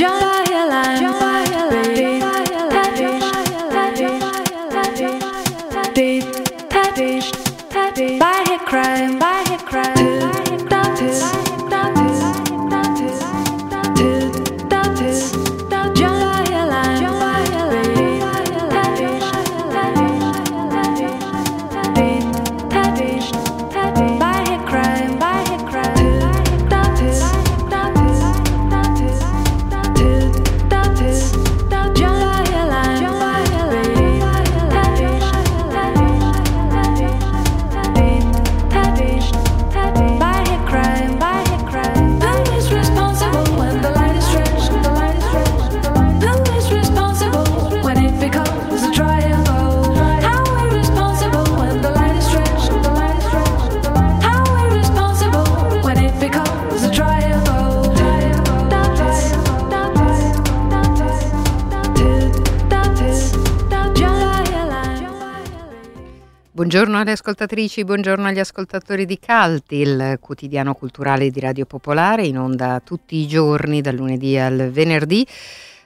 Just Buongiorno alle ascoltatrici, buongiorno agli ascoltatori di Calti, il quotidiano culturale di Radio Popolare, in onda tutti i giorni, dal lunedì al venerdì,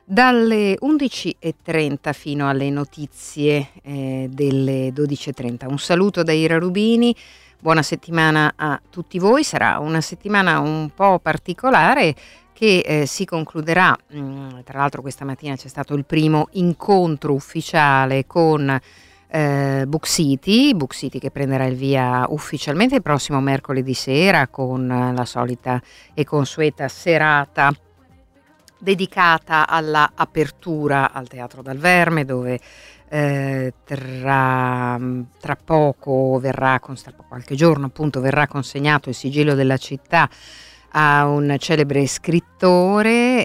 dalle 11.30 fino alle notizie eh, delle 12.30. Un saluto da Ira Rubini, buona settimana a tutti voi, sarà una settimana un po' particolare che eh, si concluderà, mh, mm, tra l'altro questa mattina c'è stato il primo incontro ufficiale con eh, Book City, Book City che prenderà il via ufficialmente il prossimo mercoledì sera con la solita e consueta serata dedicata alla apertura al Teatro dal Verme dove eh, tra, tra, poco verrà, qualche giorno appunto verrà consegnato il sigillo della città a un celebre scrittore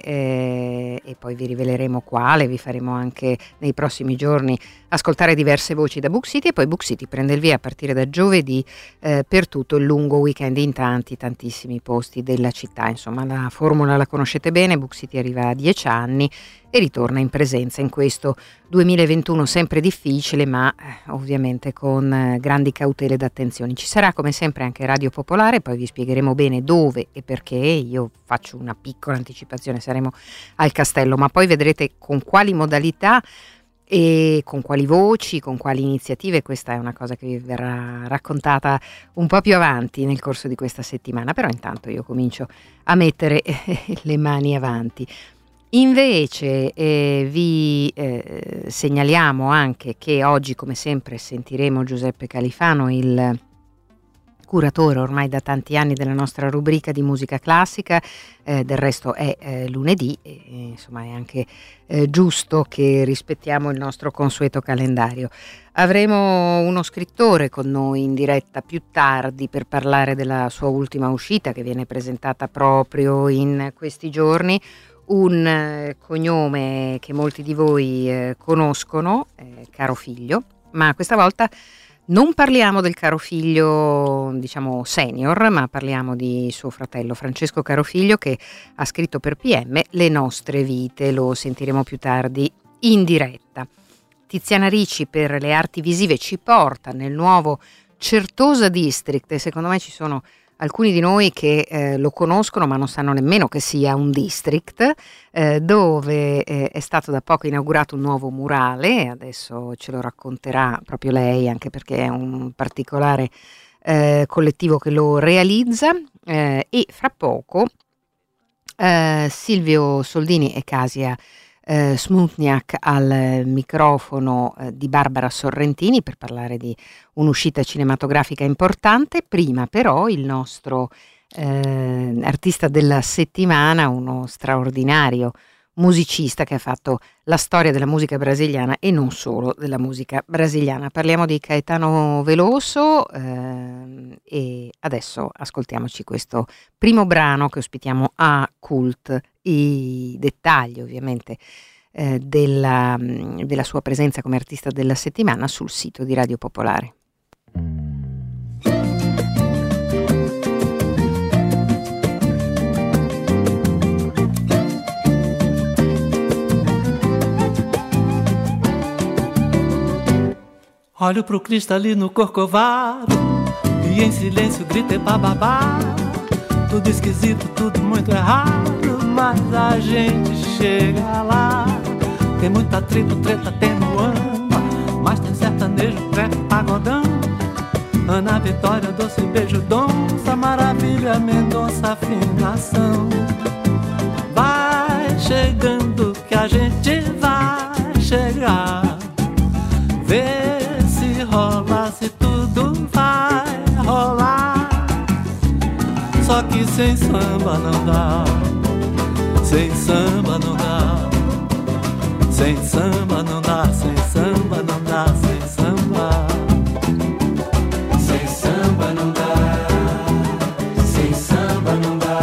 eh, e poi vi riveleremo quale, vi faremo anche nei prossimi giorni ascoltare diverse voci da Book City e poi Book City prende il via a partire da giovedì eh, per tutto il lungo weekend in tanti, tantissimi posti della città. Insomma, la formula la conoscete bene, Book City arriva a dieci anni e ritorna in presenza in questo 2021 sempre difficile, ma eh, ovviamente con eh, grandi cautele ed attenzioni. Ci sarà come sempre anche Radio Popolare, poi vi spiegheremo bene dove e perché. Io faccio una piccola anticipazione, saremo al castello, ma poi vedrete con quali modalità e con quali voci, con quali iniziative, questa è una cosa che vi verrà raccontata un po' più avanti nel corso di questa settimana, però intanto io comincio a mettere le mani avanti. Invece eh, vi eh, segnaliamo anche che oggi, come sempre, sentiremo Giuseppe Califano, il curatore ormai da tanti anni della nostra rubrica di musica classica, eh, del resto è eh, lunedì e insomma è anche eh, giusto che rispettiamo il nostro consueto calendario. Avremo uno scrittore con noi in diretta più tardi per parlare della sua ultima uscita che viene presentata proprio in questi giorni, un eh, cognome che molti di voi eh, conoscono, eh, caro figlio, ma questa volta non parliamo del caro figlio, diciamo senior, ma parliamo di suo fratello Francesco Carofiglio che ha scritto per PM Le nostre vite, lo sentiremo più tardi in diretta. Tiziana Ricci per le arti visive ci porta nel nuovo Certosa District e secondo me ci sono alcuni di noi che eh, lo conoscono ma non sanno nemmeno che sia un district eh, dove eh, è stato da poco inaugurato un nuovo murale, adesso ce lo racconterà proprio lei anche perché è un particolare eh, collettivo che lo realizza. Eh, e fra poco eh, Silvio Soldini e Casia eh, Smutniak al microfono eh, di Barbara Sorrentini per parlare di un'uscita cinematografica importante. Prima però il nostro eh, artista della settimana, uno straordinario musicista che ha fatto la storia della musica brasiliana e non solo della musica brasiliana. Parliamo di Caetano Veloso eh, e adesso ascoltiamoci questo primo brano che ospitiamo a Cult i dettagli ovviamente eh, della, mm, della sua presenza come artista della settimana sul sito di Radio Popolare. Olho pro cristalino corcovado E em silêncio grita bababá Tudo esquisito, tudo muito errado mas a gente chega lá. Tem muita atrito, treta, tem muamba, mas tem sertanejo, treco, pagodão. Ana Vitória, doce beijo, donça, maravilha, Mendonça, afinação. Vai chegando que a gente vai chegar. Vê se rola, se tudo vai rolar. Só que sem samba não dá. samba, não dá sem samba, não dá sem samba. Sem samba não dá, sem samba não dá.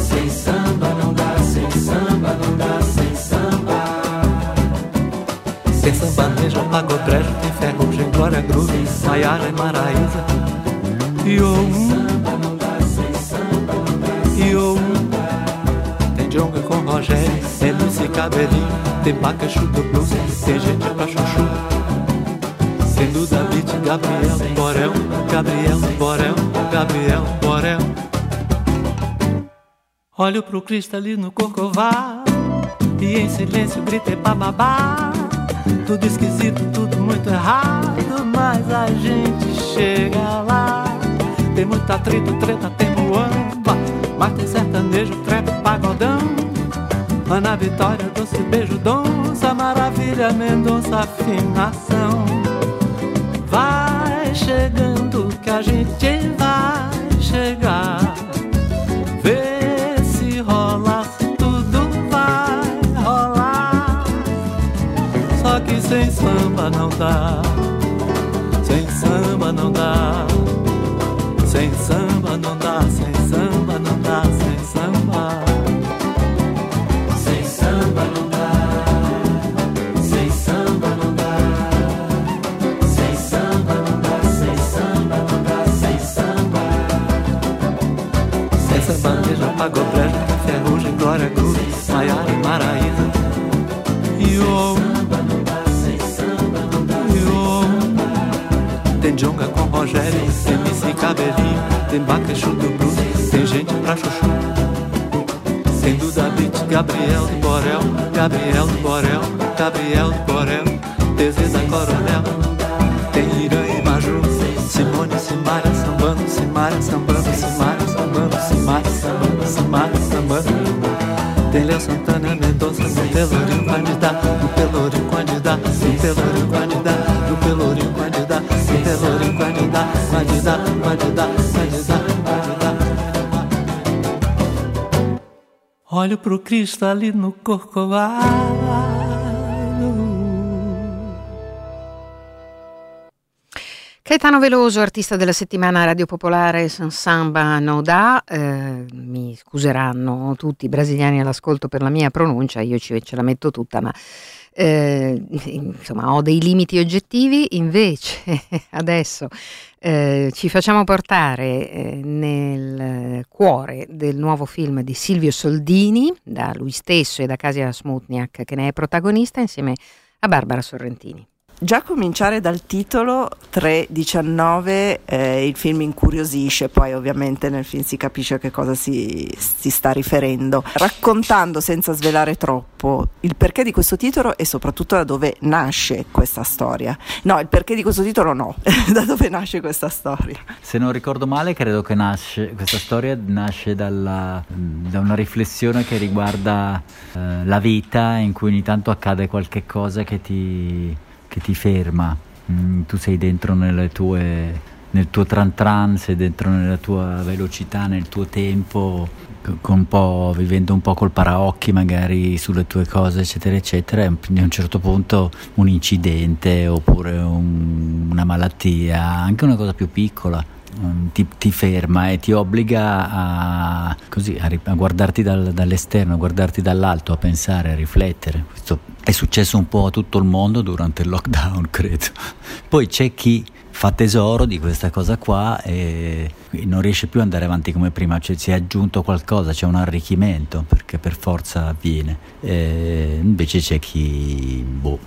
Sem samba não dá, sem samba não dá, sem samba. Tem sambanejo, pagodrejo, tem ferrugem, glória groove, saiara e Maraíza. E sem samba. e ou um, tem jonga com Rogério. Cabelinho, tem Paca, Chuta, Blues, tem gente pra chuchu. Duda Beat, Gabriel, Borel, Gabriel, Borel, Gabriel, Borel. Olho pro Cristo ali no Corcovado e em silêncio grita bababá. Tudo esquisito, tudo muito errado, mas a gente chega lá. Tem muita treta, treta, tem muamba, mas tem sertanejo, trepa, pagodão. Ana Vitória, doce beijo, donça, maravilha, Mendonça, afinação. Vai chegando que a gente vai chegar. sem samba não dá. Cabelinho, tem Bacachu do Blues, tem gente pra chuchu. Tem Duda Beat, Gabriel do Borel, Gabriel do Borel, Gabriel do Borel, TZ da Coronel. Tem Irã e Maju, Simone, Simária, sambando, Simária, sambando, Simária, sambando, Simária, sambando, Simária, sambando. Tem Santana, Mendonça, no Pelourinho, candidato, no Pelourinho, candidato, no Pelourinho, candidato, no Pelourinho, candidato. Tesourinho, guardidá, guardidá, guardidá, guardidá, guardidá. Olho pro Cristo ali no Corcovado. Caetano Veloso, artista della settimana Radio Popolare Samba Noda, eh, mi scuseranno tutti i brasiliani all'ascolto per la mia pronuncia, io ce la metto tutta, ma eh, insomma ho dei limiti oggettivi, invece adesso eh, ci facciamo portare eh, nel cuore del nuovo film di Silvio Soldini, da lui stesso e da Casia Smutniak che ne è protagonista, insieme a Barbara Sorrentini. Già cominciare dal titolo 3.19 eh, il film incuriosisce, poi ovviamente nel film si capisce a che cosa si, si, sta riferendo, raccontando senza svelare troppo il perché di questo titolo e soprattutto da dove nasce questa storia. No, il perché di questo titolo no, da dove nasce questa storia. Se non ricordo male credo che nasce, questa storia nasce dalla, da una riflessione che riguarda eh, la vita in cui ogni tanto accade qualche cosa che ti che ti ferma, mm, tu sei dentro tue, nel tuo tran tran, sei dentro nella tua velocità, nel tuo tempo, un vivendo un po' col paraocchi magari sulle tue cose eccetera eccetera. E a un certo punto un incidente oppure un, una malattia, anche una cosa più piccola ti, ti, ferma e ti obbliga a, così, a, a guardarti dal, dall'esterno, a guardarti dall'alto, a pensare, a riflettere. Questo è successo un po' a tutto il mondo durante il lockdown, credo. Poi c'è chi fa tesoro di questa cosa qua e non riesce più ad andare avanti come prima, cioè si è aggiunto qualcosa, c'è un arricchimento perché per forza avviene. E invece c'è chi boh,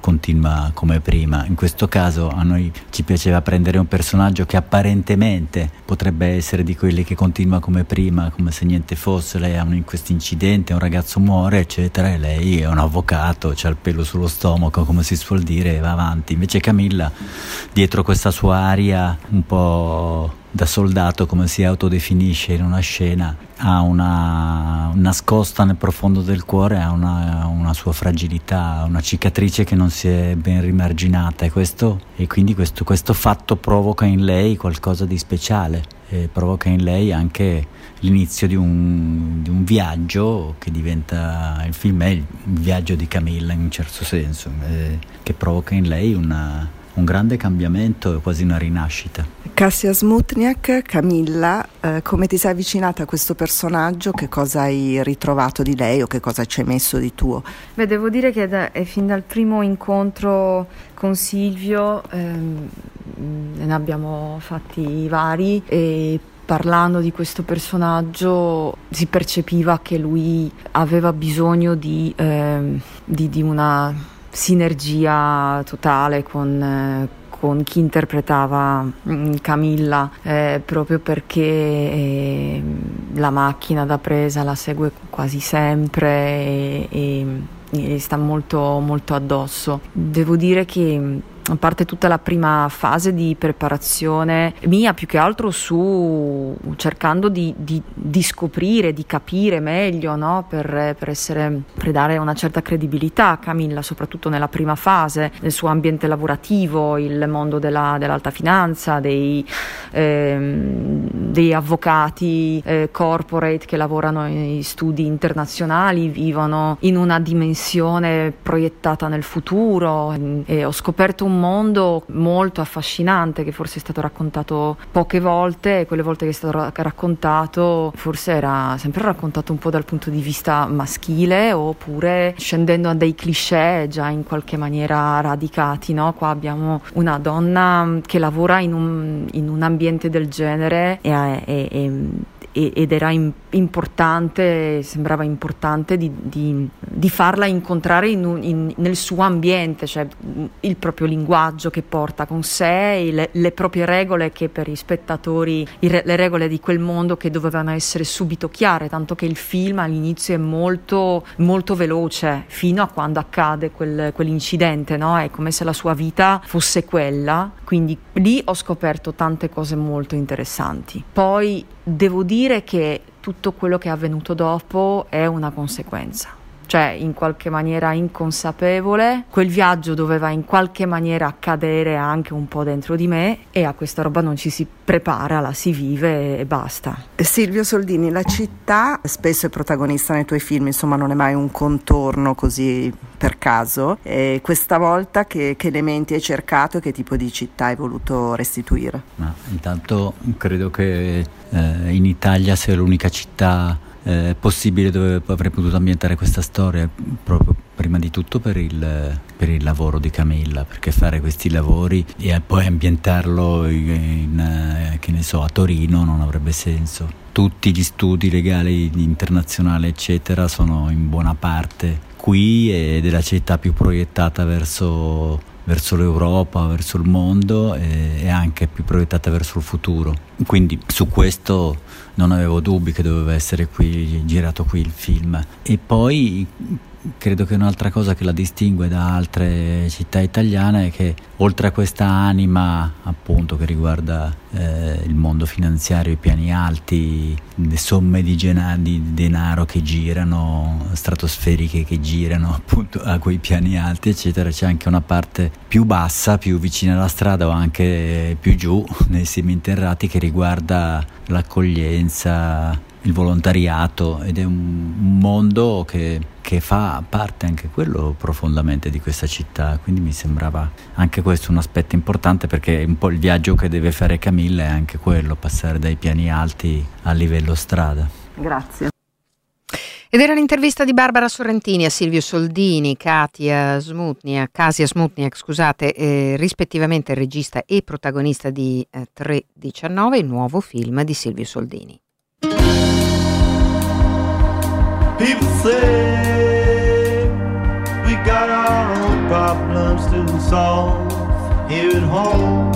continua come prima. In questo caso a noi ci piaceva prendere un personaggio che apparentemente potrebbe essere di quelli che continua come prima, come se niente fosse. Lei ha un, in questo incidente, un ragazzo muore, eccetera, e lei è un avvocato, ha il pelo sullo stomaco, come si suol dire, e va avanti. Invece Camilla, dietro questa sua aria un po' da soldato, come si autodefinisce in una scena, ha una nascosta nel profondo del cuore, ha una, una, sua fragilità, una cicatrice che non si è ben rimarginata. E, questo, e quindi questo, questo, fatto provoca in lei qualcosa di speciale, provoca in lei anche l'inizio di un, di un, viaggio che diventa, il film è il viaggio di Camilla in un certo senso, eh, che provoca in lei una un grande cambiamento e quasi una rinascita. Cassia Smutniak, Camilla, eh, come ti sei avvicinata a questo personaggio? Che cosa hai ritrovato di lei o che cosa ci hai messo di tuo? Beh, devo dire che da, è fin dal primo incontro con Silvio ehm, ne abbiamo fatti vari e parlando di questo personaggio si percepiva che lui aveva bisogno di, eh, di, di una sinergia totale con, eh, con chi interpretava mm, Camilla eh, proprio perché eh, la macchina da presa la segue quasi sempre e, e, e sta molto, molto addosso. Devo dire che parte tutta la prima fase di preparazione mia più che altro su cercando di, di, di scoprire, di capire meglio no? per, per, essere, per dare una certa credibilità a Camilla, soprattutto nella prima fase, nel suo ambiente lavorativo, il mondo della, dell'alta finanza, dei, ehm, dei avvocati eh, corporate che lavorano in studi internazionali, vivono in una dimensione proiettata nel futuro e ho scoperto un mondo molto affascinante che forse è stato raccontato poche volte e quelle volte che è stato raccontato forse era sempre raccontato un po' dal punto di vista maschile oppure scendendo a dei cliché già in qualche maniera radicati. No? Qua abbiamo una donna che lavora in un, in un ambiente del genere e, e, e ed era importante, sembrava importante di, di, di farla incontrare in un, in, nel suo ambiente, cioè il proprio linguaggio che porta con sé, le, le proprie regole che per i spettatori, le regole di quel mondo che dovevano essere subito chiare, tanto che il film all'inizio è molto, molto veloce fino a quando accade quel, quell'incidente, no? è come se la sua vita fosse quella, quindi lì ho scoperto tante cose molto interessanti. Poi devo dire che tutto quello che è avvenuto dopo è una conseguenza cioè in qualche maniera inconsapevole, quel viaggio doveva in qualche maniera accadere anche un po' dentro di me e a questa roba non ci si prepara, la si vive e basta. Silvio Soldini, la città spesso è protagonista nei tuoi film, insomma non è mai un contorno così per caso. E questa volta che, che elementi hai cercato e che tipo di città hai voluto restituire? Ma intanto credo che eh, in Italia sia l'unica città eh, possibile dove avrei potuto ambientare questa storia proprio prima di tutto per il, per il, lavoro di Camilla, perché fare questi lavori e poi ambientarlo in, in, eh, so, a Torino non avrebbe senso. Tutti gli studi legali internazionali, eccetera, sono in buona parte qui ed è la città più proiettata verso verso l'Europa, verso il mondo e, e, anche più proiettata verso il futuro. Quindi su questo non avevo dubbi che doveva essere qui, girato qui il film. E poi credo che un'altra cosa che la distingue da altre città italiane è che oltre a questa anima appunto che riguarda eh, il mondo finanziario, i piani alti, le somme di, gena- di, denaro che girano, stratosferiche che girano appunto a quei piani alti eccetera, c'è anche una parte più bassa, più vicina alla strada o anche più giù nei seminterrati che riguarda l'accoglienza, il volontariato ed è un, mondo che che fa parte anche quello profondamente di questa città, quindi mi sembrava anche questo un aspetto importante perché un po' il viaggio che deve fare Camilla è anche quello, passare dai piani alti a livello strada. Grazie. Ed era l'intervista di Barbara Sorrentini a Silvio Soldini, Katia Smutniak, Kasia Smutniak, scusate, eh, rispettivamente regista e protagonista di eh, 319, il nuovo film di Silvio Soldini. People say we got our own problems to solve here at home.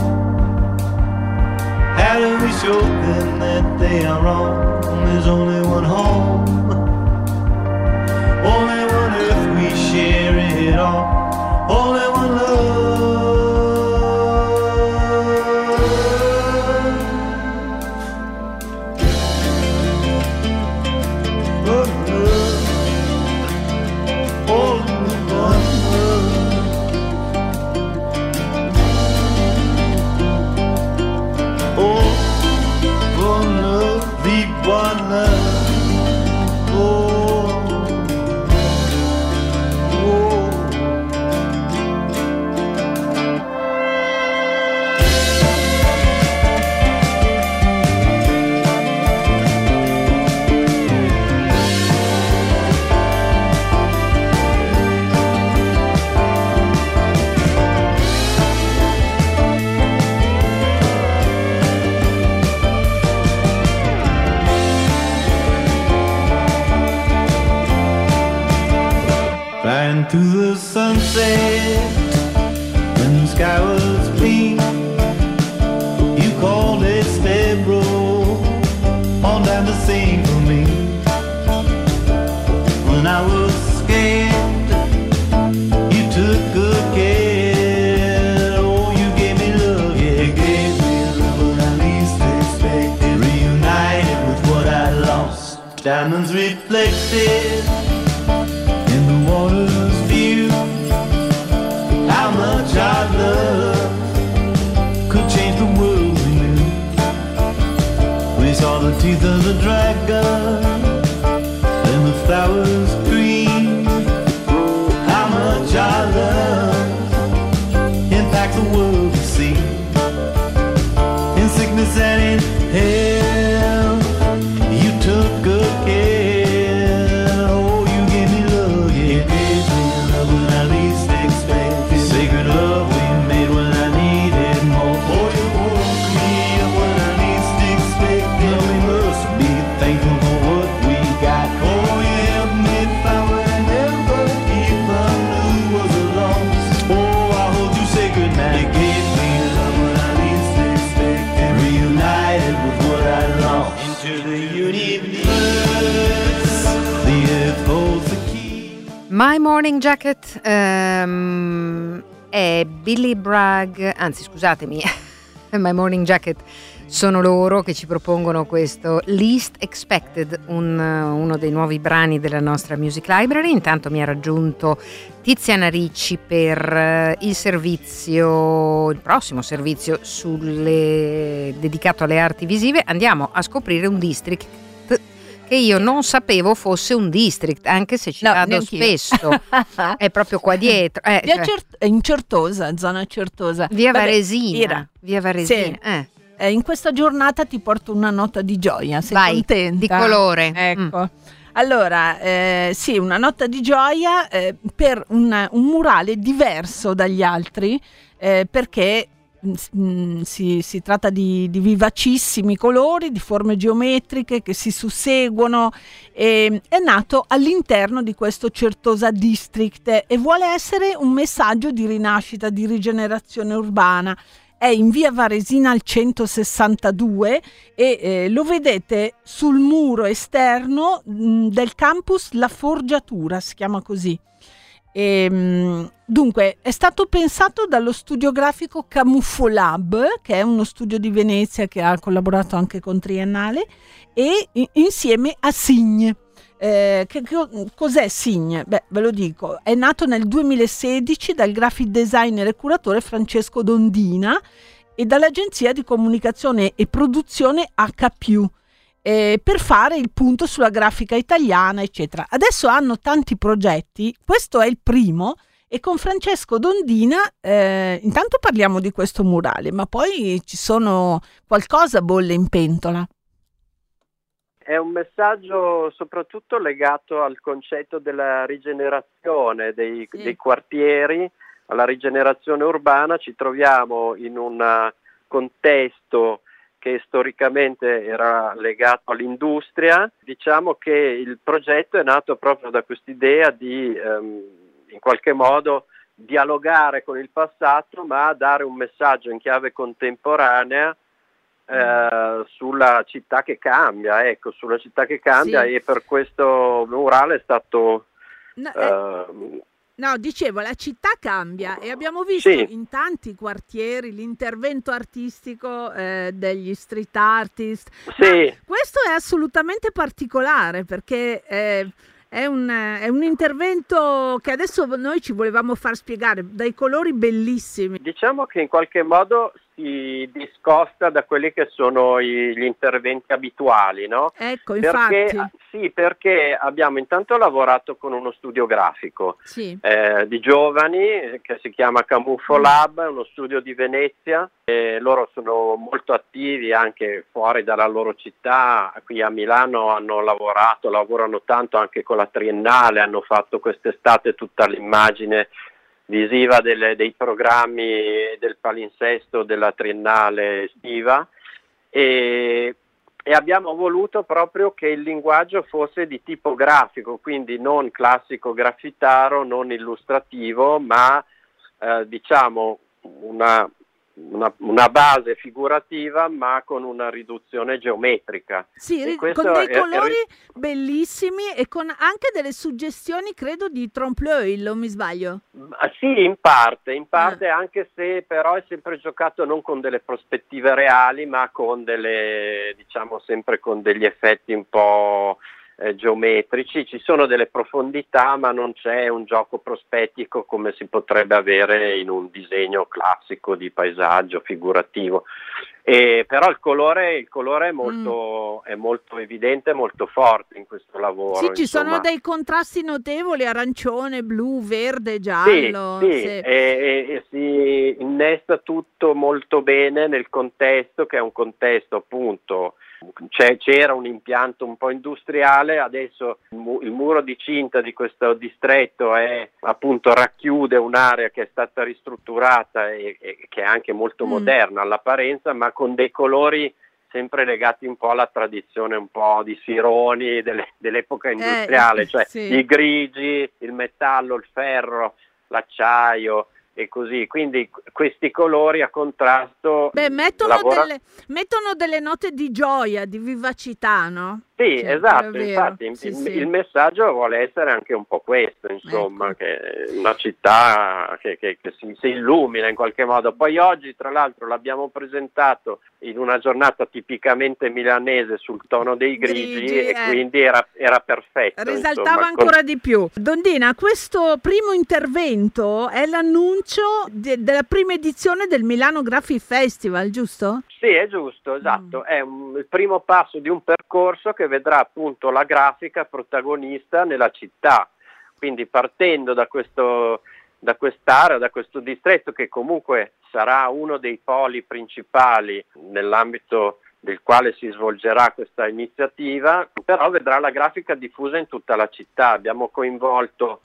How do we show them that they are wrong? There's only one home. Only one earth we share it all. Only one love. My Morning Jacket ehm, è Billy Bragg, anzi scusatemi, My Morning Jacket sono loro che ci propongono questo Least Expected, un- uno dei nuovi brani della nostra Music Library. Intanto mi ha raggiunto Tiziana Ricci per eh, il servizio, il prossimo servizio sulle- dedicato alle arti visive. Andiamo a scoprire un district che io non sapevo fosse un district, anche se ci No, vado spesso. È proprio qua dietro. eh, Via cioè, in Certosa, zona Certosa. via Varesina. Via Varesina. Sì. eh. Eh, in questa giornata ti porto una nota di gioia. Sei Vai, contenta? di colore. Ecco. Mm. Allora, eh, sì, una nota di gioia eh, per un, un murale diverso dagli altri eh, perché mm, s- mm, si, si tratta di, di vivacissimi colori, di forme geometriche che si susseguono. e è nato all'interno di questo Certosa District e vuole essere un messaggio di rinascita, di rigenerazione urbana. È in via Varesina al 162 e eh, lo vedete sul muro esterno mh, del campus La Forgiatura, si chiama così. E, mh, dunque, è stato pensato dallo studio grafico Camuffolab, che è uno studio di Venezia che ha collaborato anche con Triennale, e insieme a Signe. Eh, che, che- cos'è Signe? Beh, ve lo dico, è nato nel 2016 dal graphic designer e curatore Francesco Dondina e dall'agenzia di comunicazione e produzione HP eh, per fare il punto sulla grafica italiana, eccetera. Adesso hanno tanti progetti, questo è il primo. E con Francesco Dondina eh, intanto parliamo di questo murale, ma poi ci sono qualcosa bolle in pentola. È un messaggio soprattutto legato al concetto della rigenerazione dei, Sì. dei quartieri, alla rigenerazione urbana. Ci troviamo in un eh, contesto che storicamente era legato all'industria. Diciamo che il progetto è nato proprio da quest'idea di ehm, in qualche modo dialogare con il passato, ma dare un messaggio in chiave contemporanea eh, sulla città che cambia, ecco, sulla città che cambia Sì. e per questo murale è stato No, eh, eh, no, dicevo, la città cambia e abbiamo visto Sì. in tanti quartieri l'intervento artistico eh, degli street artist. Sì. Questo è assolutamente particolare perché eh, è, un, è un intervento che adesso noi ci volevamo far spiegare, dai colori bellissimi. Diciamo che in qualche modo si discosta da quelli che sono i- gli interventi abituali, no? Ecco, Perché, infatti. sì, perché abbiamo intanto lavorato con uno studio grafico Sì. eh, di giovani eh, che si chiama Camuffo Lab, è uno studio di Venezia. Loro sono molto attivi anche fuori dalla loro città. Qui a Milano hanno lavorato, lavorano tanto anche con la Triennale, hanno fatto quest'estate tutta l'immagine visiva delle- dei programmi del palinsesto della Triennale estiva. E, e abbiamo voluto proprio che il linguaggio fosse di tipo grafico, quindi non classico graffitaro, non illustrativo, ma eh, diciamo una, una- una base figurativa ma con una riduzione geometrica. Sì, con dei è- è- colori bellissimi e con anche delle suggestioni, credo, di trompe-l'œil, o mi sbaglio? Ah, Sì, in parte, in Ah. parte anche se però è sempre giocato non con delle prospettive reali, ma con delle, diciamo, sempre con degli effetti un po' eh, geometrici. Ci sono delle profondità, ma non c'è un gioco prospettico come si potrebbe avere in un disegno classico di paesaggio figurativo. E, però il colore, il colore è, molto, è molto evidente, molto forte in questo lavoro. Sì, ci sono insomma. dei contrasti notevoli, arancione, blu, verde, Sì, giallo. sì, sì. E, e- e si innesta tutto molto bene nel contesto, che è un contesto appunto, c'era un impianto un po' industriale, adesso il, mu- il muro di cinta di questo distretto è appunto racchiude un'area che è stata ristrutturata e, e che è anche molto Mm. moderna all'apparenza, ma con dei colori sempre legati un po' alla tradizione un po' di Sironi delle- dell'epoca industriale, cioè Eh, sì. i grigi, il metallo, il ferro, l'acciaio e così. Quindi questi colori a contrasto Beh, mettono, lavora- delle, mettono delle note di gioia, di vivacità, no? Sì, esatto, infatti sì, il, sì. il messaggio vuole essere anche un po' questo, insomma, Ecco. che una città che, che- che si, si illumina in qualche modo. Poi oggi, tra l'altro, l'abbiamo presentato in una giornata tipicamente milanese sul tono dei grigi, Grigi, e eh. quindi era, era perfetto. Risaltava insomma, con- ancora di più. Dondina, questo primo intervento è l'annuncio de- della prima edizione del Milano Graphic Festival, giusto? Sì, è giusto, esatto. È un- il primo passo di un percorso che vedrà appunto la grafica protagonista nella città. Quindi partendo da, questo, da quest'area, da questo distretto che comunque sarà uno dei poli principali nell'ambito del quale si svolgerà questa iniziativa, però vedrà la grafica diffusa in tutta la città. Abbiamo coinvolto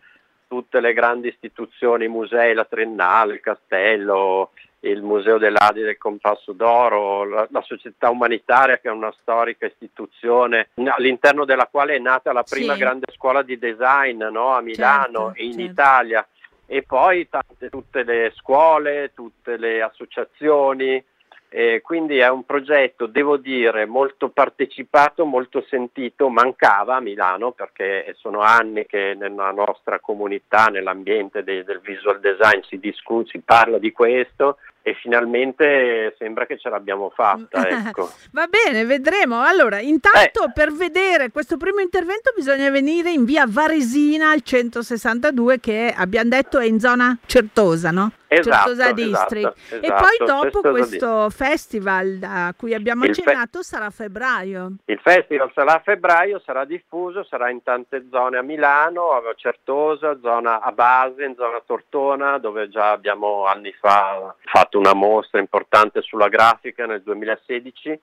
tutte le grandi istituzioni, i musei, la Triennale, il Castello, il Museo dell'Adi del Compasso d'Oro, la, la Società Umanitaria che è una storica istituzione all'interno della quale è nata la prima Sì. grande scuola di design no, a Milano Certo, e in certo. Italia e poi tante, tutte le scuole, tutte le associazioni. E quindi è un progetto, devo dire, molto partecipato, molto sentito, mancava a Milano perché sono anni che nella nostra comunità, nell'ambiente de- del visual design si discute, si parla di questo e finalmente sembra che ce l'abbiamo fatta. Ecco. Va bene, vedremo. Allora, intanto Eh. per vedere questo primo intervento bisogna venire in via Varesina al 162 che abbiamo detto è in zona Certosa, no? Esatto, Certosa esatto, District. e esatto, poi dopo Certosa questo festival a cui abbiamo Il fe- accennato sarà a febbraio. Il festival sarà a febbraio, sarà diffuso, sarà in tante zone a Milano, a Certosa, zona a base, in zona Tortona, dove già abbiamo anni fa fatto una mostra importante sulla grafica nel 2016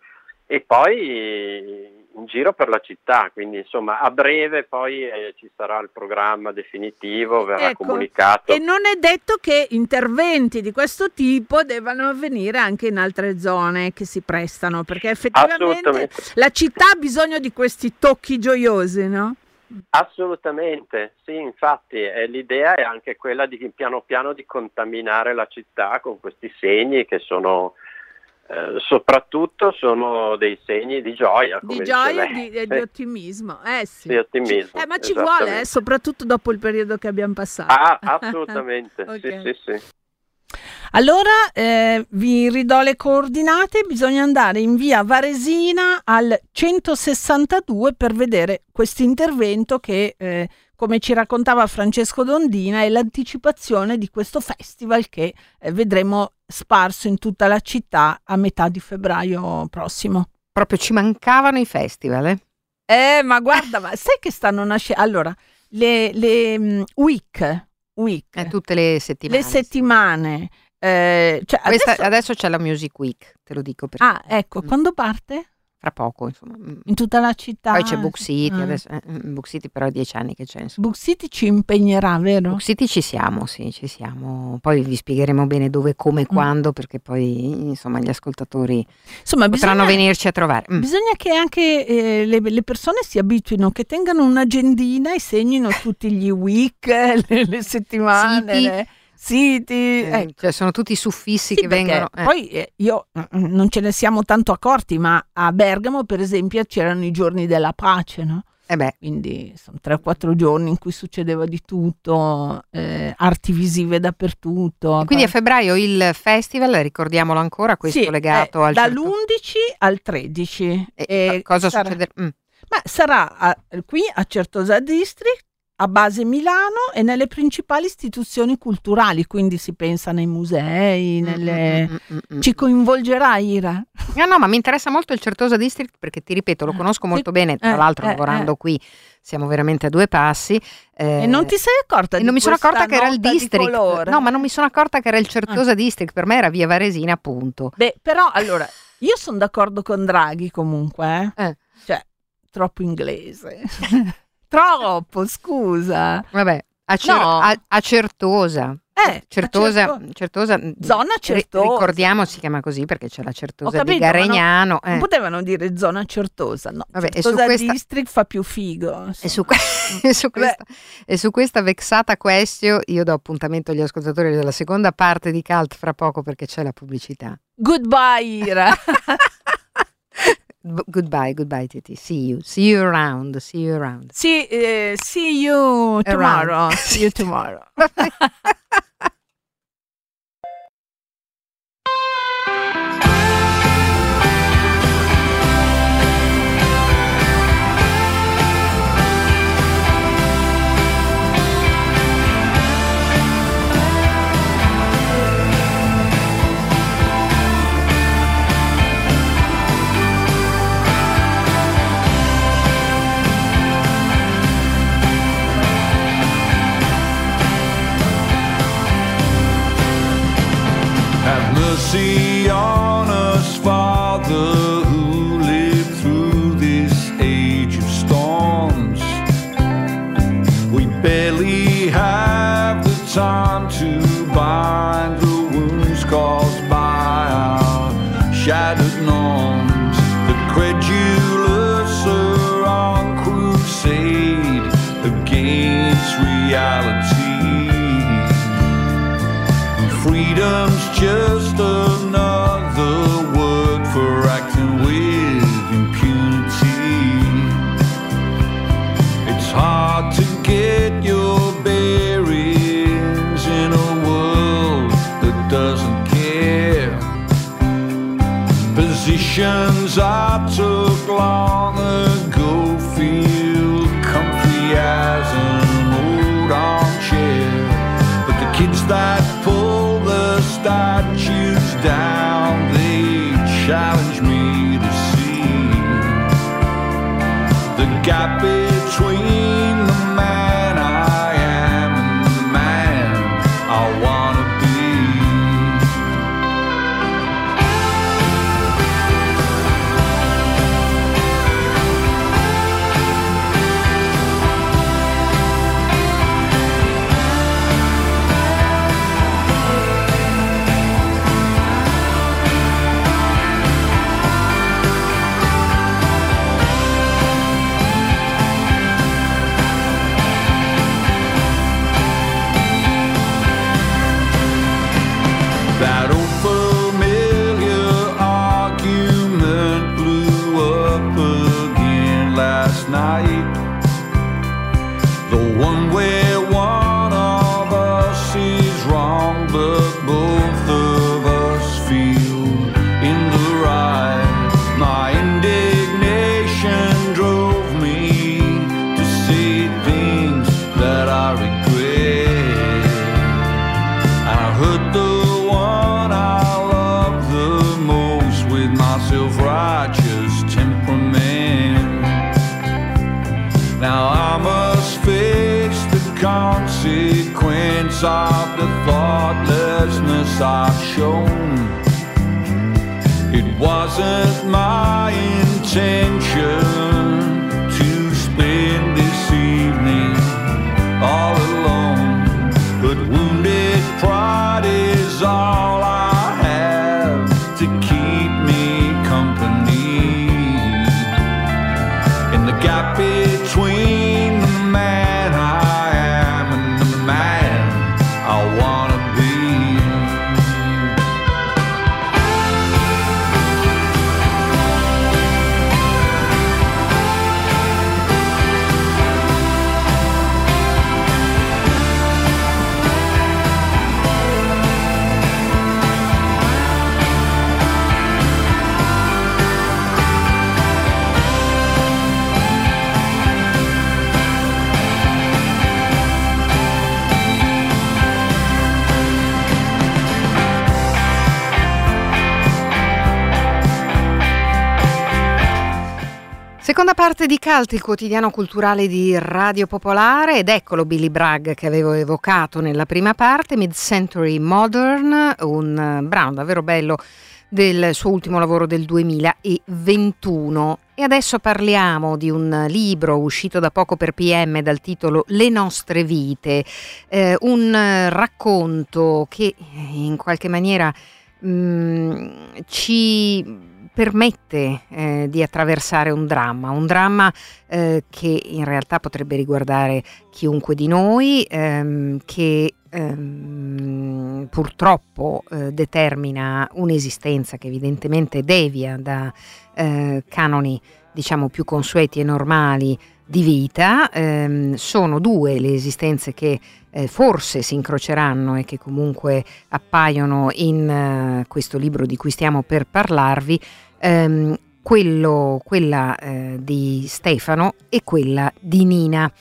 e poi in giro per la città, quindi insomma a breve poi eh, ci sarà il programma definitivo, verrà Ecco, comunicato. E non è detto che interventi di questo tipo debbano avvenire anche in altre zone che si prestano, perché effettivamente la città ha bisogno di questi tocchi gioiosi, no? Assolutamente, sì, infatti eh, l'idea è anche quella di piano piano di contaminare la città con questi segni che sono eh, soprattutto sono dei segni di gioia. Di gioia e di, di ottimismo. Eh sì. Di ottimismo, Eh, ma ci vuole, eh, soprattutto dopo il periodo che abbiamo passato. Ah, assolutamente, Ok. sì, sì, sì. Allora eh, vi ridò le coordinate, bisogna andare in via Varesina al 162 per vedere questo intervento che, eh, come ci raccontava Francesco Dondina, è l'anticipazione di questo festival che eh, vedremo sparso in tutta la città a metà di febbraio prossimo. Proprio ci mancavano i festival, eh? Eh, ma guarda, ma sai che stanno nascendo? Allora, le, le mm, week, week Eh, tutte le settimane. le settimane, eh, cioè Questa- adesso- adesso... c'è la Music Week, te lo dico perché Ah, ecco, Mm. quando parte? Fra poco, insomma. Mm. In tutta la città. Poi c'è Book City, Ah. adesso, eh, mm, Book City però è dieci anni che c'è. Insomma. Book City ci impegnerà, vero? Book City ci siamo, sì, ci siamo. Poi vi spiegheremo bene dove, come, Mm. quando, perché poi insomma gli ascoltatori Insomma, potranno bisogna, venirci a trovare. Mm. bisogna che anche eh, le, le persone si abituino, che tengano un'agendina e segnino tutti gli week, le, le settimane, Siti. le siti. Eh, ecco. cioè sono tutti suffissi Sì, che vengono. eh. Poi eh, io mm, non ce ne siamo tanto accorti, ma a Bergamo, per esempio, c'erano i giorni della pace, no? Eh beh, Quindi sono tre o quattro giorni in cui succedeva di tutto, eh, arti visive dappertutto. quindi a febbraio il festival, ricordiamolo ancora, questo Sì, legato eh, al certo- dall'11 al 13. E E cosa sarà- succederà? Mm. Ma sarà a- qui a Certosa District, a base Milano e nelle principali istituzioni culturali, quindi si pensa nei musei, nelle... Mm, mm, mm, mm. Ci coinvolgerà Ira? No, no, ma mi interessa molto il Certosa District perché ti ripeto, lo conosco molto bene, tra eh, l'altro eh, lavorando eh. qui siamo veramente a due passi. eh, e non ti sei accorta di non mi sono accorta che era il di district. No, ma non mi sono accorta che era il Certosa District, per me era via Varesina, appunto. Beh, però allora, io sono d'accordo con Draghi comunque, eh? Eh. Cioè, troppo inglese. troppo, scusa. Vabbè, a, Cer- No. a- a Certosa. Eh, Certosa, Certo- Certosa, Zona ri- Certosa. ricordiamo si chiama così perché c'è la Certosa di capito, no- Garegnano. eh. Non potevano dire zona certosa, no. Vabbè, e certosa questa- district fa più figo. E su, que- e su questa, e su questa vexata question io do appuntamento agli ascoltatori della seconda parte di Cult fra poco perché c'è la pubblicità. Goodbye, Ira. B- goodbye, goodbye Titi. See you. See you around. See you around. see, eh, see you tomorrow. see you tomorrow. barely have the time to bind the wounds caused by our shattered norms. The credulous are on crusade against reality. Freedom's just that pull the statues down, they challenge me to see the gap the one way one. Thoughtlessness I've shown. It wasn't my intention to spend this evening all alone, but wounded pride is all Seconda parte di Cult, il quotidiano culturale di Radio Popolare ed eccolo Billy Bragg che avevo evocato nella prima parte, Mid-Century Modern, un eh, brano davvero bello del suo ultimo lavoro del 2021. E adesso parliamo di un libro uscito da poco per PM dal titolo Le nostre vite, eh, un eh, racconto che in qualche maniera mm, ci permette eh, di attraversare un dramma, un dramma eh, che in realtà potrebbe riguardare chiunque di noi, ehm, che ehm, purtroppo eh, determina un'esistenza che evidentemente devia da eh, canoni diciamo più consueti e normali di vita, ehm, sono due le esistenze che eh, forse si incroceranno e che comunque appaiono in eh, questo libro di cui stiamo per parlarvi, ehm, quello, quella eh, di Stefano e quella di Nina.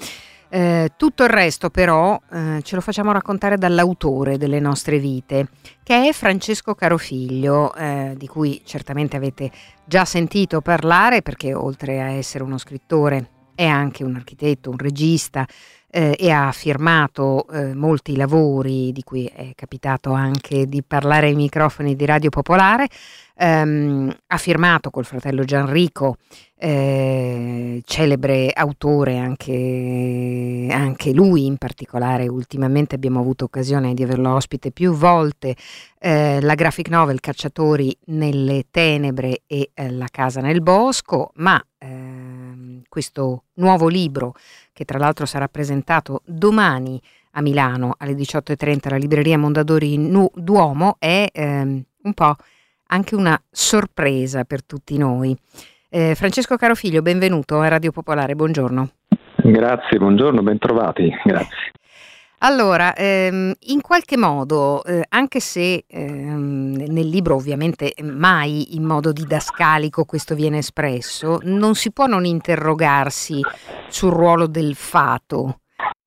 Eh, tutto il resto però eh, ce lo facciamo raccontare dall'autore delle nostre vite, che è Francesco Carofiglio, eh, di cui certamente avete già sentito parlare perché oltre a essere uno scrittore è anche un architetto, un regista eh, e ha firmato eh, molti lavori di cui è capitato anche di parlare ai microfoni di Radio Popolare. Ehm, ha firmato col fratello Gianrico, eh, celebre autore anche, anche, lui in particolare, ultimamente abbiamo avuto occasione di averlo ospite più volte, eh, la graphic novel Cacciatori nelle tenebre e eh, La casa nel bosco, ma ehm, questo nuovo libro che tra l'altro sarà presentato domani a Milano alle 18.30 alla libreria Mondadori Duomo è ehm, un po' anche una sorpresa per tutti noi. Eh, Francesco Carofiglio, benvenuto a Radio Popolare, buongiorno. Grazie, buongiorno, bentrovati, grazie. Allora, ehm, in qualche modo, eh, anche se ehm, nel libro ovviamente mai in modo didascalico questo viene espresso, non si può non interrogarsi sul ruolo del fato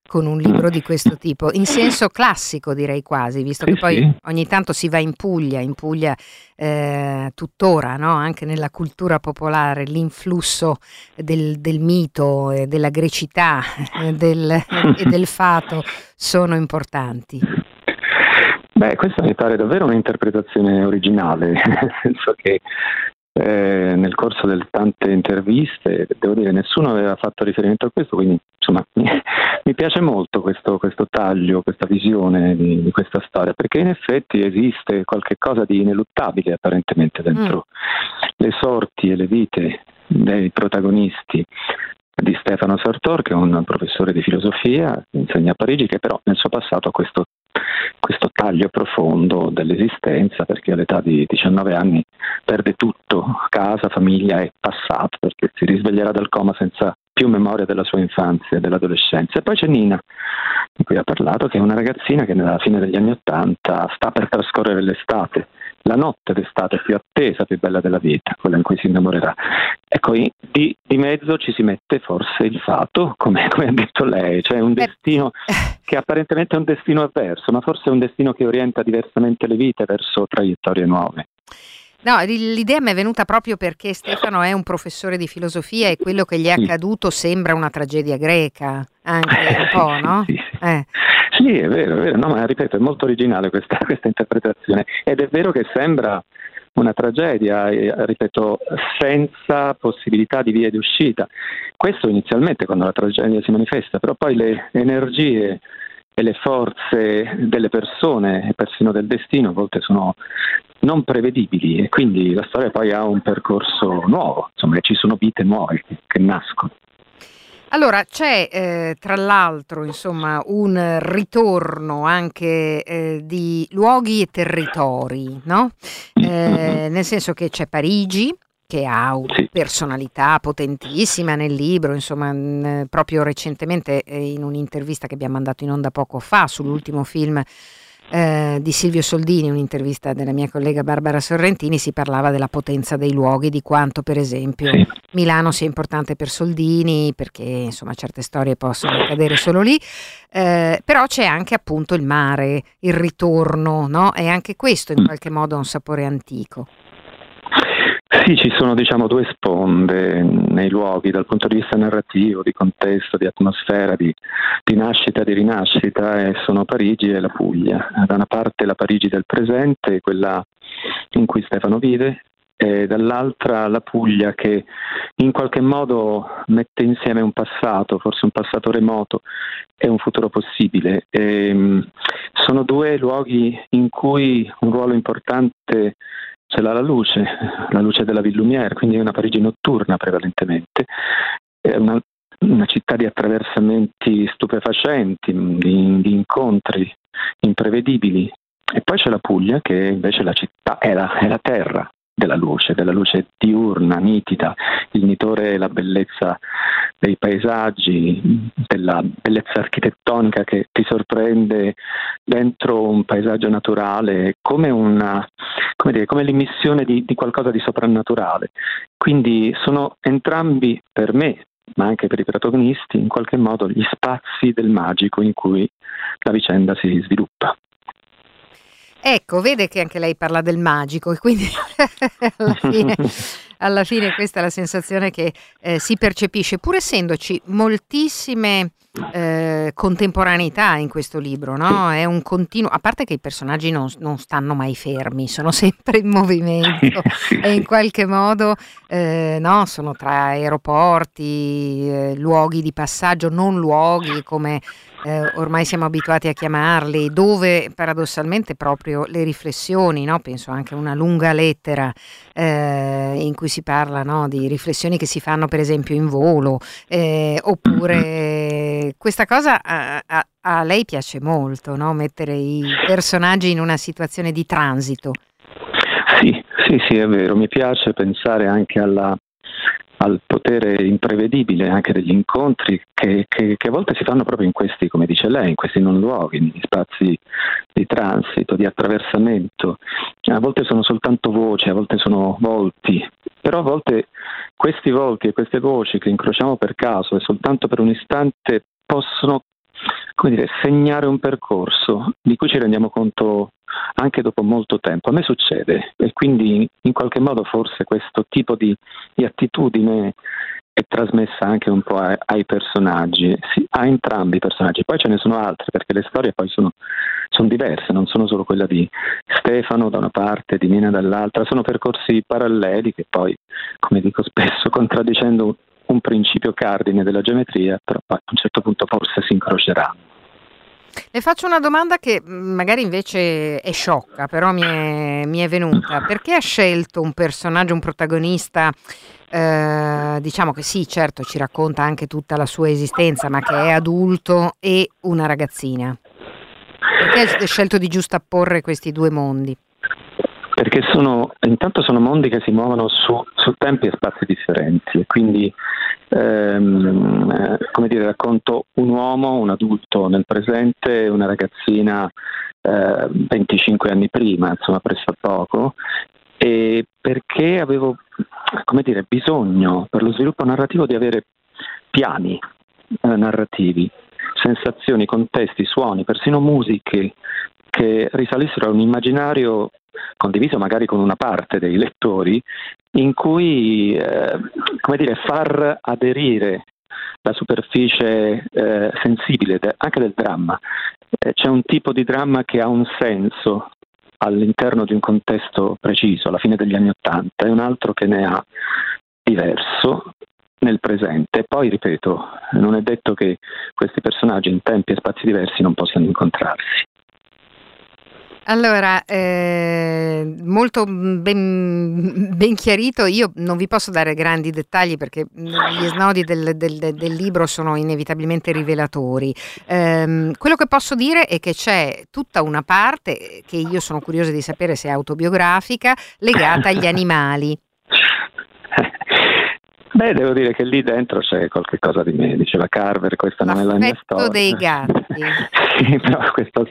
con un libro di questo tipo, in senso classico direi quasi, visto che poi ogni tanto si va in Puglia, in Puglia eh, tuttora, no? anche nella cultura popolare, l'influsso del, del mito, e della grecità eh, del- e del fato sono importanti. Beh, questa mi pare davvero un'interpretazione originale, nel senso che eh, nel corso delle tante interviste, devo dire, nessuno aveva fatto riferimento a questo, quindi insomma mi, mi piace molto questo, questo taglio, questa visione di, di questa storia, perché in effetti esiste qualche cosa di ineluttabile apparentemente dentro le sorti e le vite dei protagonisti di Stefano Sartor, che è un professore di filosofia, insegna a Parigi, che però nel suo passato ha questo, questo taglio profondo dell'esistenza, perché all'età di 19 anni perde tutto, casa, famiglia e passato, perché si risveglierà dal coma senza più memoria della sua infanzia e dell'adolescenza. E poi c'è Nina, di cui ha parlato, che è una ragazzina che nella fine degli anni Ottanta sta per trascorrere l'estate, la notte d'estate più attesa, più bella della vita, quella in cui si innamorerà. Ecco, di, di mezzo ci si mette forse il fato, come, come ha detto lei, cioè un destino che apparentemente è un destino avverso, ma forse è un destino che orienta diversamente le vite verso traiettorie nuove. No, l'idea mi è venuta proprio perché Stefano è un professore di filosofia e quello che gli è accaduto sembra una tragedia greca, anche un po', no? Sì, sì. Eh. sì è vero, è vero, no, ma ripeto, è molto originale questa, questa interpretazione ed è vero che sembra una tragedia, ripeto, senza possibilità di via di uscita. Questo inizialmente quando la tragedia si manifesta, però poi le energie e le forze delle persone e persino del destino a volte sono non prevedibili e quindi la storia poi ha un percorso nuovo, insomma ci sono vite nuove che nascono. Allora, c'è eh, tra l'altro insomma, un ritorno anche eh, di luoghi e territori, no? eh, nel senso che c'è Parigi, che ha una personalità potentissima nel libro, insomma, mh, proprio recentemente eh, in un'intervista che abbiamo mandato in onda poco fa sull'ultimo film eh, di Silvio Soldini, un'intervista della mia collega Barbara Sorrentini, si parlava della potenza dei luoghi, di quanto per esempio sì. Milano sia importante per Soldini, perché insomma certe storie possono accadere solo lì, eh, però c'è anche appunto il mare, il ritorno, no? E anche questo in qualche modo ha un sapore antico. Sì, ci sono diciamo, due sponde nei luoghi dal punto di vista narrativo, di contesto, di atmosfera, di, di nascita e di rinascita, e sono Parigi e la Puglia. Da una parte la Parigi del presente, quella in cui Stefano vive, e dall'altra la Puglia che in qualche modo mette insieme un passato, forse un passato remoto e un futuro possibile. E, sono due luoghi in cui un ruolo importante ce l'ha la luce, la luce della Ville Lumière, quindi è una Parigi notturna prevalentemente, è una, una città di attraversamenti stupefacenti, di, di, incontri imprevedibili. E poi c'è la Puglia che invece è la città, è la, è la terra della luce, della luce diurna, nitida, il nitore e la bellezza dei paesaggi, della bellezza architettonica che ti sorprende dentro un paesaggio naturale, come, una, come, dire, come l'immissione di, di qualcosa di soprannaturale. Quindi sono entrambi per me, ma anche per i protagonisti, in qualche modo gli spazi del magico in cui la vicenda si sviluppa. Ecco, vede che anche lei parla del magico e quindi alla, fine, alla, fine, questa è la sensazione che eh, si percepisce, pur essendoci moltissime eh, contemporaneità in questo libro, no? È un continuo, a parte che i personaggi non, non stanno mai fermi, sono sempre in movimento e in qualche modo eh, no, sono tra aeroporti, eh, luoghi di passaggio, non luoghi come eh, ormai siamo abituati a chiamarli, dove paradossalmente proprio le riflessioni, no? penso anche a una lunga lettera eh, in cui si parla no? di riflessioni che si fanno per esempio in volo, eh, oppure questa cosa a, a, a, lei piace molto, no? mettere i personaggi in una situazione di transito. Sì, sì, sì, è vero, mi piace pensare anche alla al potere imprevedibile anche degli incontri che, che, che, a volte si fanno proprio in questi, come dice lei, in questi non luoghi, in spazi di transito, di attraversamento. A volte sono soltanto voci, a volte sono volti, però a volte questi volti e queste voci che incrociamo per caso e soltanto per un istante possono come dire, segnare un percorso di cui ci rendiamo conto anche dopo molto tempo. A me succede e quindi in qualche modo forse questo tipo di, di attitudine è trasmessa anche un po' ai, ai personaggi, sì, a entrambi i personaggi. Poi ce ne sono altre perché le storie poi sono, sono, diverse, non sono solo quella di Stefano da una parte, di Nina dall'altra, sono percorsi paralleli che poi, come dico spesso, contraddicendo un principio cardine della geometria, però a un certo punto forse si incroceranno. Le faccio una domanda che mm, magari invece è sciocca, però mi è, mi è venuta. Perché ha scelto un personaggio, un protagonista, eh, diciamo che sì, certo ci racconta anche tutta la sua esistenza, ma che è adulto e una ragazzina? Perché ha scelto di giustapporre questi due mondi? Perché sono, intanto sono mondi che si muovono su, su tempi e spazi differenti. E quindi ehm, eh, come dire, racconto un uomo, un adulto nel presente una ragazzina eh, 25 anni prima, insomma presso poco, e perché avevo come dire, bisogno per lo sviluppo narrativo di avere piani eh, narrativi, sensazioni, contesti, suoni, persino musiche che risalissero a un immaginario condiviso magari con una parte dei lettori, in cui eh, come dire, far aderire la superficie eh, sensibile de- anche del dramma. Eh, c'è un tipo di dramma che ha un senso all'interno di un contesto preciso, alla fine degli anni Ottanta, e un altro che ne ha diverso nel presente. Poi, ripeto, non è detto che questi personaggi in tempi e spazi diversi non possano incontrarsi. Allora, eh, molto ben, ben, chiarito, io non vi posso dare grandi dettagli perché gli snodi del, del, del libro sono inevitabilmente rivelatori. Eh, quello che posso dire è che c'è tutta una parte che io sono curiosa di sapere se è autobiografica legata agli animali. Beh, devo dire che lì dentro c'è qualche cosa di me, diceva Carver, questa non è la mia storia. dei gatti. sì, però questo,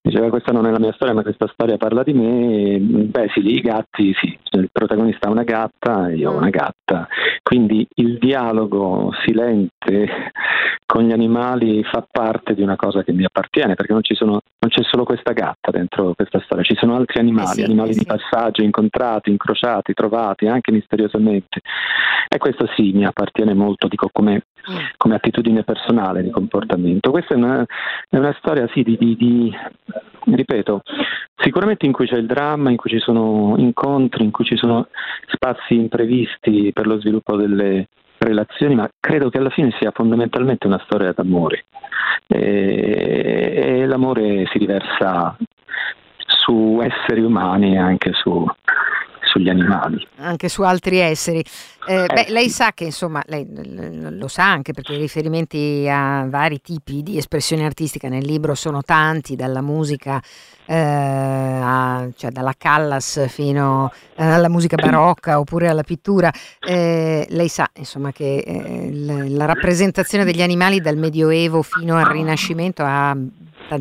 diceva questa non è la mia storia, ma questa storia parla di me. Beh, sì, i gatti, sì, il protagonista ha una gatta, io ho una gatta, quindi il dialogo silente con gli animali fa parte di una cosa che mi appartiene, perché non, sono, non c'è solo questa gatta dentro questa storia, ci sono altri animali, eh sì, animali eh di sì. passaggio, incontrati, incrociati, trovati, anche misteriosamente. E questo sì, mi appartiene molto, dico come, come attitudine personale di comportamento. Questa è una, è una storia sì di, di, di, ripeto, sicuramente in cui c'è il dramma, in cui ci sono incontri, in cui ci sono spazi imprevisti per lo sviluppo delle relazioni, ma credo che alla fine sia fondamentalmente una storia d'amore. E, e l'amore si riversa su esseri umani e anche su, sugli animali. Anche su altri esseri. Eh, beh, lei sa che, insomma, lei lo sa anche perché i riferimenti a vari tipi di espressione artistica nel libro sono tanti, dalla musica, eh, a, cioè dalla Callas fino alla musica barocca oppure alla pittura. Eh, lei sa, insomma, che eh, la rappresentazione degli animali dal Medioevo fino al Rinascimento ha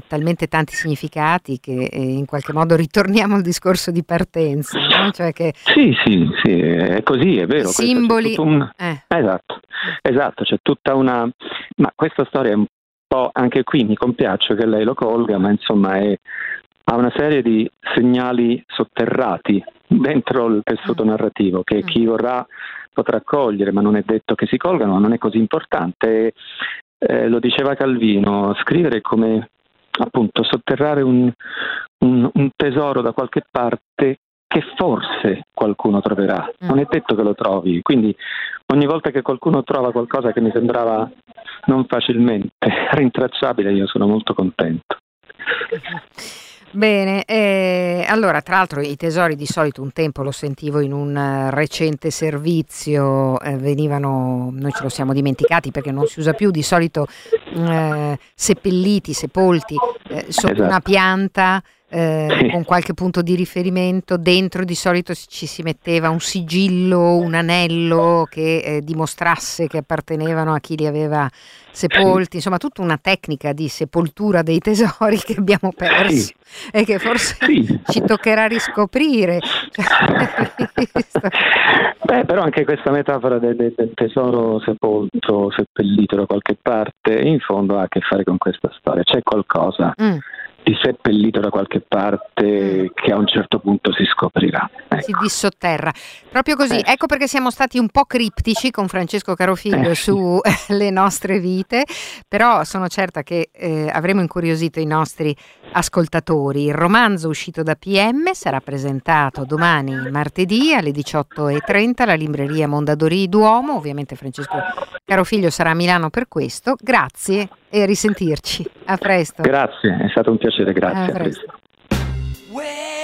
talmente tanti significati che eh, in qualche modo ritorniamo al discorso di partenza. No? Cioè che sì, sì, sì, è così, è vero. Simboli. Un... Eh. Esatto, esatto, c'è tutta una... Ma questa storia è un po', anche qui mi compiaccio che lei lo colga, ma insomma è... ha una serie di segnali sotterrati dentro il tessuto mm. narrativo che mm. chi vorrà potrà cogliere, ma non è detto che si colgano, non è così importante. Eh, lo diceva Calvino, scrivere come appunto sotterrare un, un, un tesoro da qualche parte che forse qualcuno troverà, mm. non è detto che lo trovi, quindi ogni volta che qualcuno trova qualcosa che mi sembrava non facilmente rintracciabile io sono molto contento. Bene, eh, allora tra l'altro i tesori di solito un tempo lo sentivo in un uh, recente servizio, eh, venivano, noi ce lo siamo dimenticati perché non si usa più, di solito eh, seppelliti, sepolti eh, sotto esatto. una pianta eh, con qualche punto di riferimento. Dentro di solito ci si metteva un sigillo, un anello che eh, dimostrasse che appartenevano a chi li aveva sepolti, insomma tutta una tecnica di sepoltura dei tesori che abbiamo perso sì. e che forse sì. ci toccherà riscoprire. Beh, però anche questa metafora del, del, tesoro sepolto, seppellito da qualche parte, in fondo ha a che fare con questa storia. C'è qualcosa mm seppellito da qualche parte mm. che a un certo punto si scoprirà. Ecco. Si dissotterra. Proprio così, eh. ecco perché siamo stati un po' criptici con Francesco Carofiglio eh. sulle nostre vite, però sono certa che eh, avremo incuriosito i nostri ascoltatori. Il romanzo uscito da PM sarà presentato domani martedì alle 18.30 alla libreria Mondadori Duomo, ovviamente Francesco Carofiglio sarà a Milano per questo. Grazie e risentirci. A presto. Grazie, è stato un piacere, grazie. A presto. A presto.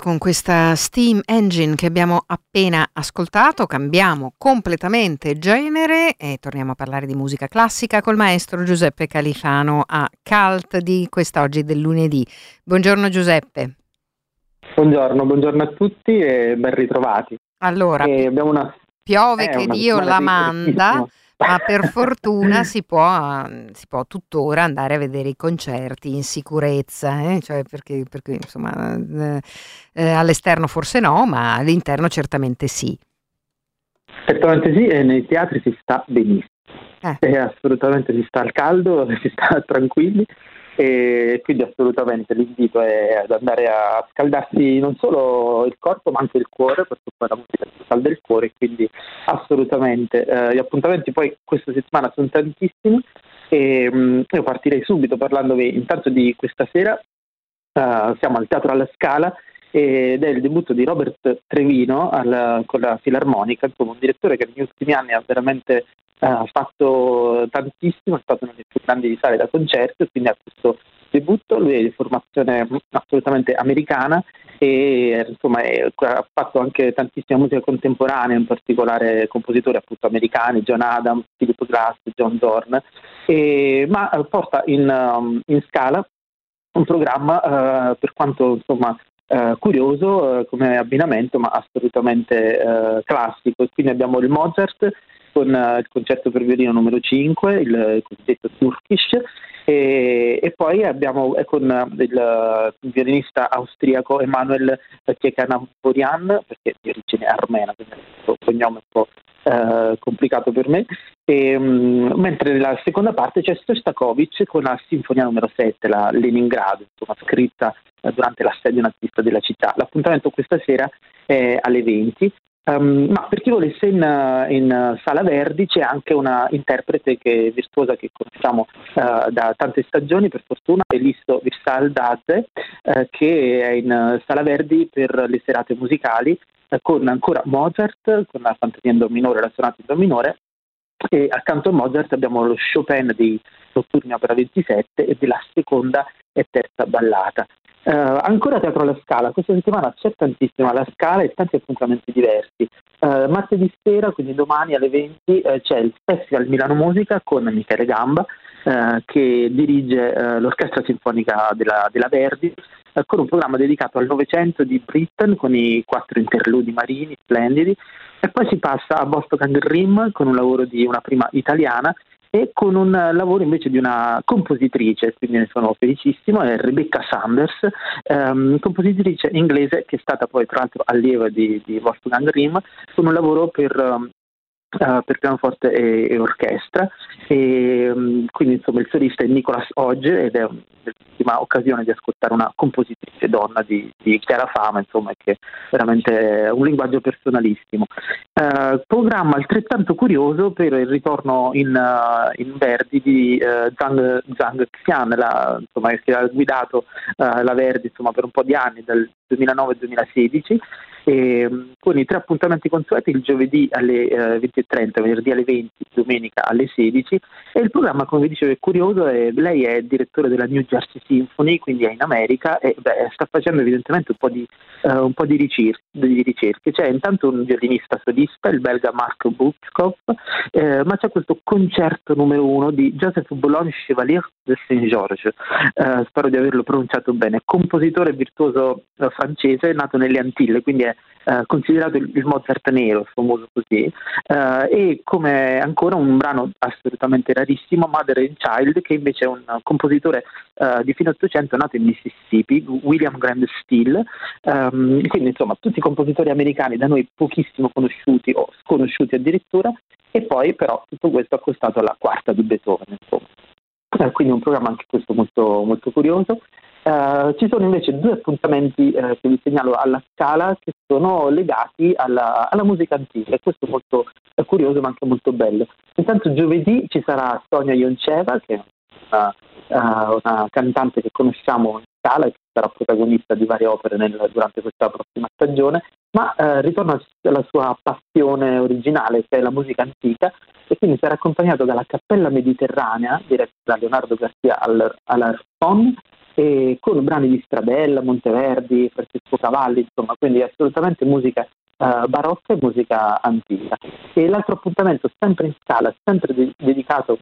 Con questa Steam Engine che abbiamo appena ascoltato, cambiamo completamente genere e torniamo a parlare di musica classica col maestro Giuseppe Califano a Cult di quest'oggi del lunedì. Buongiorno Giuseppe. Buongiorno, buongiorno a tutti e ben ritrovati. Allora, E abbiamo una piove eh, che una Dio la manda. Ma per fortuna si può, si può tuttora andare a vedere i concerti in sicurezza, eh? Cioè perché, perché, insomma eh, eh, all'esterno forse no, ma all'interno certamente sì. Certamente sì, e nei teatri si sta benissimo. Eh. E assolutamente si sta al caldo, si sta tranquilli e quindi assolutamente l'invito è ad andare a scaldarsi non solo il corpo ma anche il cuore perché poi la musica si scalda il cuore quindi assolutamente. Eh, gli appuntamenti poi questa settimana sono tantissimi e mh, io partirei subito parlandovi intanto di questa sera. Eh, siamo al Teatro alla Scala ed è il debutto di Robert Trevino al- con la Filarmonica, insomma un direttore che negli ultimi anni ha veramente eh, fatto tantissimo, è stato nelle più grandi sale da concerto quindi ha questo debutto, lui è di formazione assolutamente americana e insomma è- ha fatto anche tantissima musica contemporanea, in particolare compositori appunto americani, John Adams, Philip Glass, John Zorn, e- ma eh, porta in, um, in scala un programma eh, per quanto insomma eh, curioso eh, come abbinamento ma assolutamente eh, classico. Quindi abbiamo il Mozart con eh, il concerto per violino numero 5 il cosiddetto Turkish e, e poi abbiamo con eh, il, violinista austriaco Emanuel Tjekanaporian perché di origine armena quindi questo cognome è un po' eh, complicato per me. E, mm, mentre nella seconda parte c'è Shostakovich con la sinfonia numero 7 la Leningrado insomma scritta eh, durante l'assedio nazista della città. L'appuntamento questa sera è alle 20 Um, ma per chi volesse in, in Sala Verdi c'è anche una interprete che, virtuosa che conosciamo eh, da tante stagioni per fortuna, Elisto Virsaldadze, eh, che è in Sala Verdi per le serate musicali eh, con ancora Mozart, con la fantasia in do minore la sonata in do minore e accanto a Mozart abbiamo lo Chopin dei notturni opera 27 e della seconda e terza ballata. Eh, ancora Teatro alla Scala, questa settimana c'è tantissimo alla Scala e tanti appuntamenti diversi. Eh, martedì sera, quindi domani alle 20, eh, c'è il Festival Milano Musica con Michele Gamba eh, che dirige eh, l'Orchestra Sinfonica della, della Verdi eh, con un programma dedicato al Novecento di Britten con i quattro interludi marini splendidi e poi si passa a Boston Rim con un lavoro di una prima italiana e con un lavoro invece di una compositrice, quindi ne sono felicissimo, è Rebecca Sanders, ehm, compositrice inglese che è stata poi tra l'altro allieva di, di Wolfgang Rimm, con un lavoro per ehm, Per pianoforte e, e orchestra. E um, quindi insomma il solista è Nicolas Ogge ed è un'ultima occasione di ascoltare una compositrice donna di, di chiara fama insomma che è veramente un linguaggio personalissimo. Uh, programma altrettanto curioso per il ritorno in, uh, in Verdi di Zhang, Zhang Xian la, insomma, che ha guidato la Verdi insomma, per un po' di anni dal 2009-2016 e, mm, con i tre appuntamenti consueti il giovedì alle eh, 20.30, venerdì alle 20, domenica alle 16 e il programma come vi dicevo è curioso, e lei è direttore della New Jersey Symphony, quindi è in America e beh, sta facendo evidentemente un po' di, uh, un po di, ricerche, di, ricerche, C'è intanto un violinista solista, il belga Mark Butskov, eh, ma c'è questo concerto numero uno di Joseph Boulogne Chevalier de Saint-Georges, eh, spero di averlo pronunciato bene, compositore virtuoso eh, francese nato nelle Antille, quindi è eh, considerato il, il, Mozart nero, famoso così, eh, e come ancora un brano assolutamente rarissimo, Mother and Child, che invece è un compositore eh, di fine Ottocento nato in Mississippi, William Grant Steele, ehm, quindi insomma tutti i compositori americani da noi pochissimo conosciuti o sconosciuti addirittura, e poi però tutto questo accostato alla quarta di Beethoven. Insomma. Eh, quindi un programma anche questo molto, molto curioso. Uh, ci sono invece due appuntamenti uh, che vi segnalo alla scala che sono legati alla, alla musica antica e questo è molto è curioso ma anche molto bello. Intanto giovedì ci sarà Sonia Ionceva che è una, uh, una cantante che conosciamo scala che sarà protagonista di varie opere nel, durante questa prossima stagione, ma ritorna alla sua passione originale che è la musica antica e quindi sarà accompagnato dalla Cappella Mediterranea diretta da Leonardo Garcia Alarcón e con brani di Stradella, Monteverdi, Francesco Cavalli, insomma, quindi assolutamente musica uh, barocca e musica antica. E l'altro appuntamento, sempre in scala, sempre de- dedicato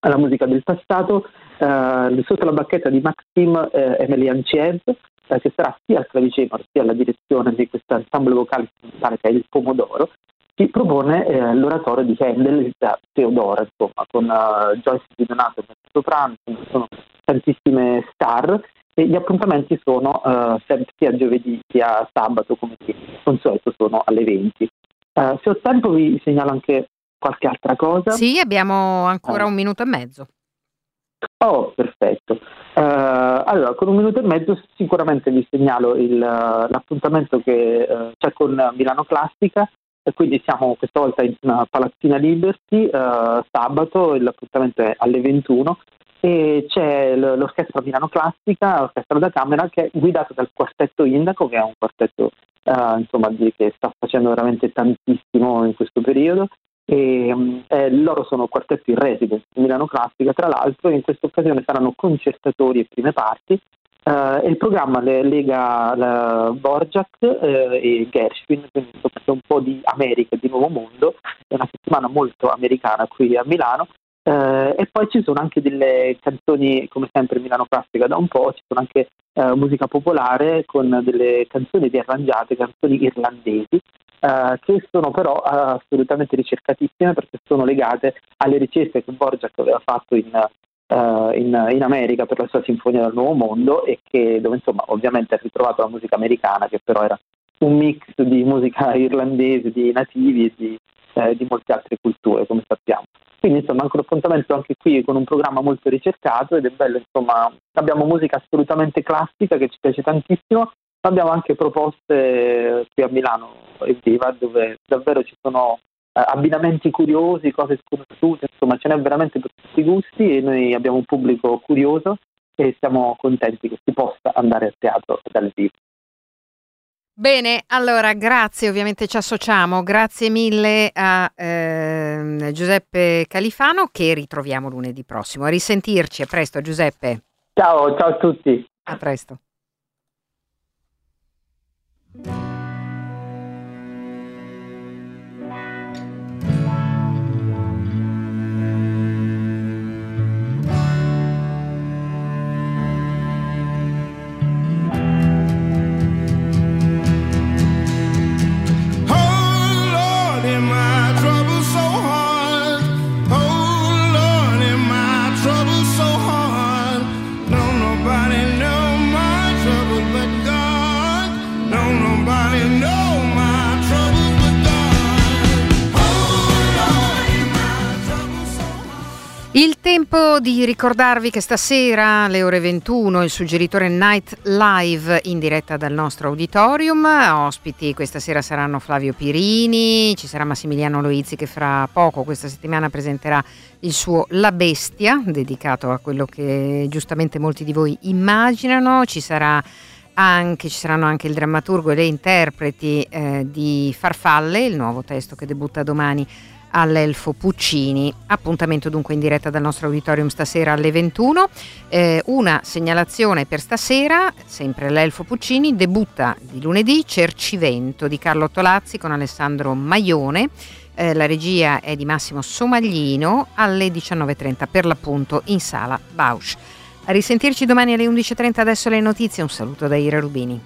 alla musica del passato, uh, sotto la bacchetta di Maxime eh, Chies, eh, che sarà sia al clavicembalo sia alla direzione di questo ensemble vocale strumentale che è il Pomodoro, ci propone eh, l'oratorio di Handel da Teodora, insomma, con uh, Joyce Di Donato nel soprano, sono tantissime star e gli appuntamenti sono uh, sia giovedì sia sabato come di consueto sono alle 20. Uh, eh, se ho tempo vi segnalo anche qualche altra cosa. Sì, abbiamo ancora un minuto e mezzo. Oh, perfetto. Uh, allora, con un minuto e mezzo sicuramente vi segnalo il, l'appuntamento che uh, c'è con Milano Classica, e quindi siamo questa volta in Palazzina Liberty, uh, sabato, l'appuntamento è alle 21 e c'è l'orchestra Milano Classica, l'orchestra da camera che è guidata dal quartetto Indaco, che è un quartetto uh, insomma, che sta facendo veramente tantissimo in questo periodo. E, um, eh, loro sono quartetti in residence Milano Classica, tra l'altro, in questa occasione saranno concertatori e prime parti. Uh, e il programma le, lega la Borjak uh, e Gershwin, quindi c'è un po' di America e di Nuovo Mondo, è una settimana molto americana qui a Milano. Uh, e poi ci sono anche delle canzoni, come sempre Milano Classica da un po', ci sono anche uh, musica popolare con delle canzoni riarrangiate, canzoni irlandesi, uh, che sono però assolutamente ricercatissime perché sono legate alle ricerche che Borgia aveva fatto in, in, in, America per la sua Sinfonia del Nuovo Mondo e che, dove insomma ovviamente ha ritrovato la musica americana che però era un mix di musica irlandese, di nativi e di, eh, di molte altre culture, come sappiamo. Quindi insomma anche un appuntamento anche qui con un programma molto ricercato ed è bello, insomma, abbiamo musica assolutamente classica che ci piace tantissimo, abbiamo anche proposte qui a Milano e Viva dove davvero ci sono eh, abbinamenti curiosi, cose sconosciute, insomma ce n'è veramente per tutti i gusti e noi abbiamo un pubblico curioso e siamo contenti che si possa andare a teatro dal vivo. Bene, allora grazie, ovviamente ci associamo, grazie mille a eh, Giuseppe Califano che ritroviamo lunedì prossimo. A risentirci, a presto Giuseppe. Ciao, ciao a tutti. A presto. Oh Il tempo di ricordarvi che stasera alle ore 21 il suggeritore Night Live in diretta dal nostro auditorium. Ospiti questa sera saranno Flavio Pirini, ci sarà Massimiliano Loizzi che fra poco questa settimana presenterà il suo La Bestia, dedicato a quello che giustamente molti di voi immaginano. Ci sarà anche, ci saranno anche il drammaturgo e le interpreti eh, di Farfalle, il nuovo testo che debutta domani all'Elfo Puccini. Appuntamento dunque in diretta dal nostro auditorium stasera alle 21. Eh, una segnalazione per stasera, sempre all'Elfo Puccini, debutta di lunedì Cercivento di Carlo Tolazzi con Alessandro Maione. Eh, la regia è di Massimo Somaglino alle 19.30 per l'appunto in sala Bausch. A risentirci domani alle 11.30 adesso le notizie. Un saluto da Ira Rubini.